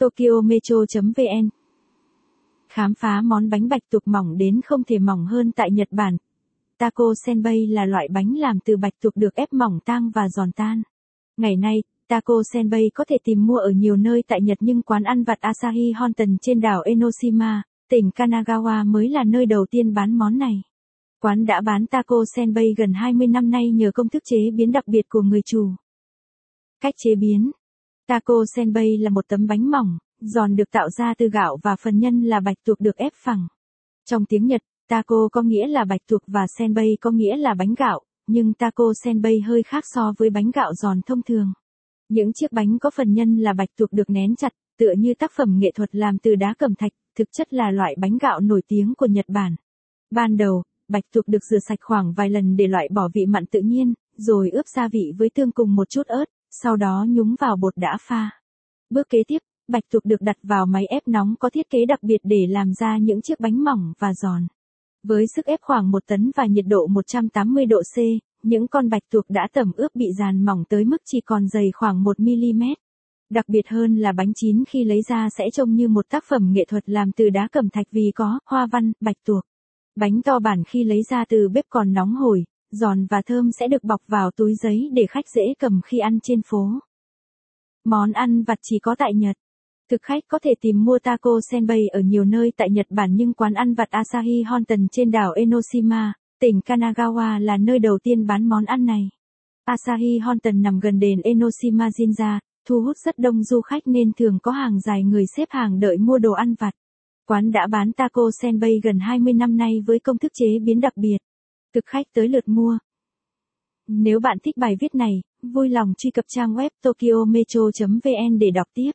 Tokyo Metro.vn Khám phá món bánh bạch tuộc mỏng đến không thể mỏng hơn tại Nhật Bản. Taco senbei là loại bánh làm từ bạch tuộc được ép mỏng tang và giòn tan. Ngày nay, taco senbei có thể tìm mua ở nhiều nơi tại Nhật nhưng quán ăn vặt Asahi Honten trên đảo Enoshima, tỉnh Kanagawa mới là nơi đầu tiên bán món này. Quán đã bán taco senbei gần 20 năm nay nhờ công thức chế biến đặc biệt của người chủ. Cách chế biến Taco senbei là một tấm bánh mỏng, giòn được tạo ra từ gạo và phần nhân là bạch tuộc được ép phẳng. Trong tiếng Nhật, taco có nghĩa là bạch tuộc và senbei có nghĩa là bánh gạo, nhưng taco senbei hơi khác so với bánh gạo giòn thông thường. Những chiếc bánh có phần nhân là bạch tuộc được nén chặt, tựa như tác phẩm nghệ thuật làm từ đá cẩm thạch, thực chất là loại bánh gạo nổi tiếng của Nhật Bản. Ban đầu, bạch tuộc được rửa sạch khoảng vài lần để loại bỏ vị mặn tự nhiên, rồi ướp gia vị với tương cùng một chút ớt, sau đó nhúng vào bột đã pha. Bước kế tiếp, bạch tuộc được đặt vào máy ép nóng có thiết kế đặc biệt để làm ra những chiếc bánh mỏng và giòn. Với sức ép khoảng 1 tấn và nhiệt độ 180 độ C, những con bạch tuộc đã tẩm ướp bị giàn mỏng tới mức chỉ còn dày khoảng 1 mm. Đặc biệt hơn là bánh chín khi lấy ra sẽ trông như một tác phẩm nghệ thuật làm từ đá cẩm thạch vì có hoa văn, bạch tuộc. Bánh to bản khi lấy ra từ bếp còn nóng hổi, giòn và thơm sẽ được bọc vào túi giấy để khách dễ cầm khi ăn trên phố. Món ăn vặt chỉ có tại Nhật. Thực khách có thể tìm mua taco senbei ở nhiều nơi tại Nhật Bản nhưng quán ăn vặt Asahi Honten trên đảo Enoshima, tỉnh Kanagawa là nơi đầu tiên bán món ăn này. Asahi Honten nằm gần đền Enoshima Jinja, thu hút rất đông du khách nên thường có hàng dài người xếp hàng đợi mua đồ ăn vặt. Quán đã bán taco senbei gần 20 năm nay với công thức chế biến đặc biệt. Thực khách tới lượt mua. Nếu bạn thích bài viết này, vui lòng truy cập trang web tokyometro.vn để đọc tiếp.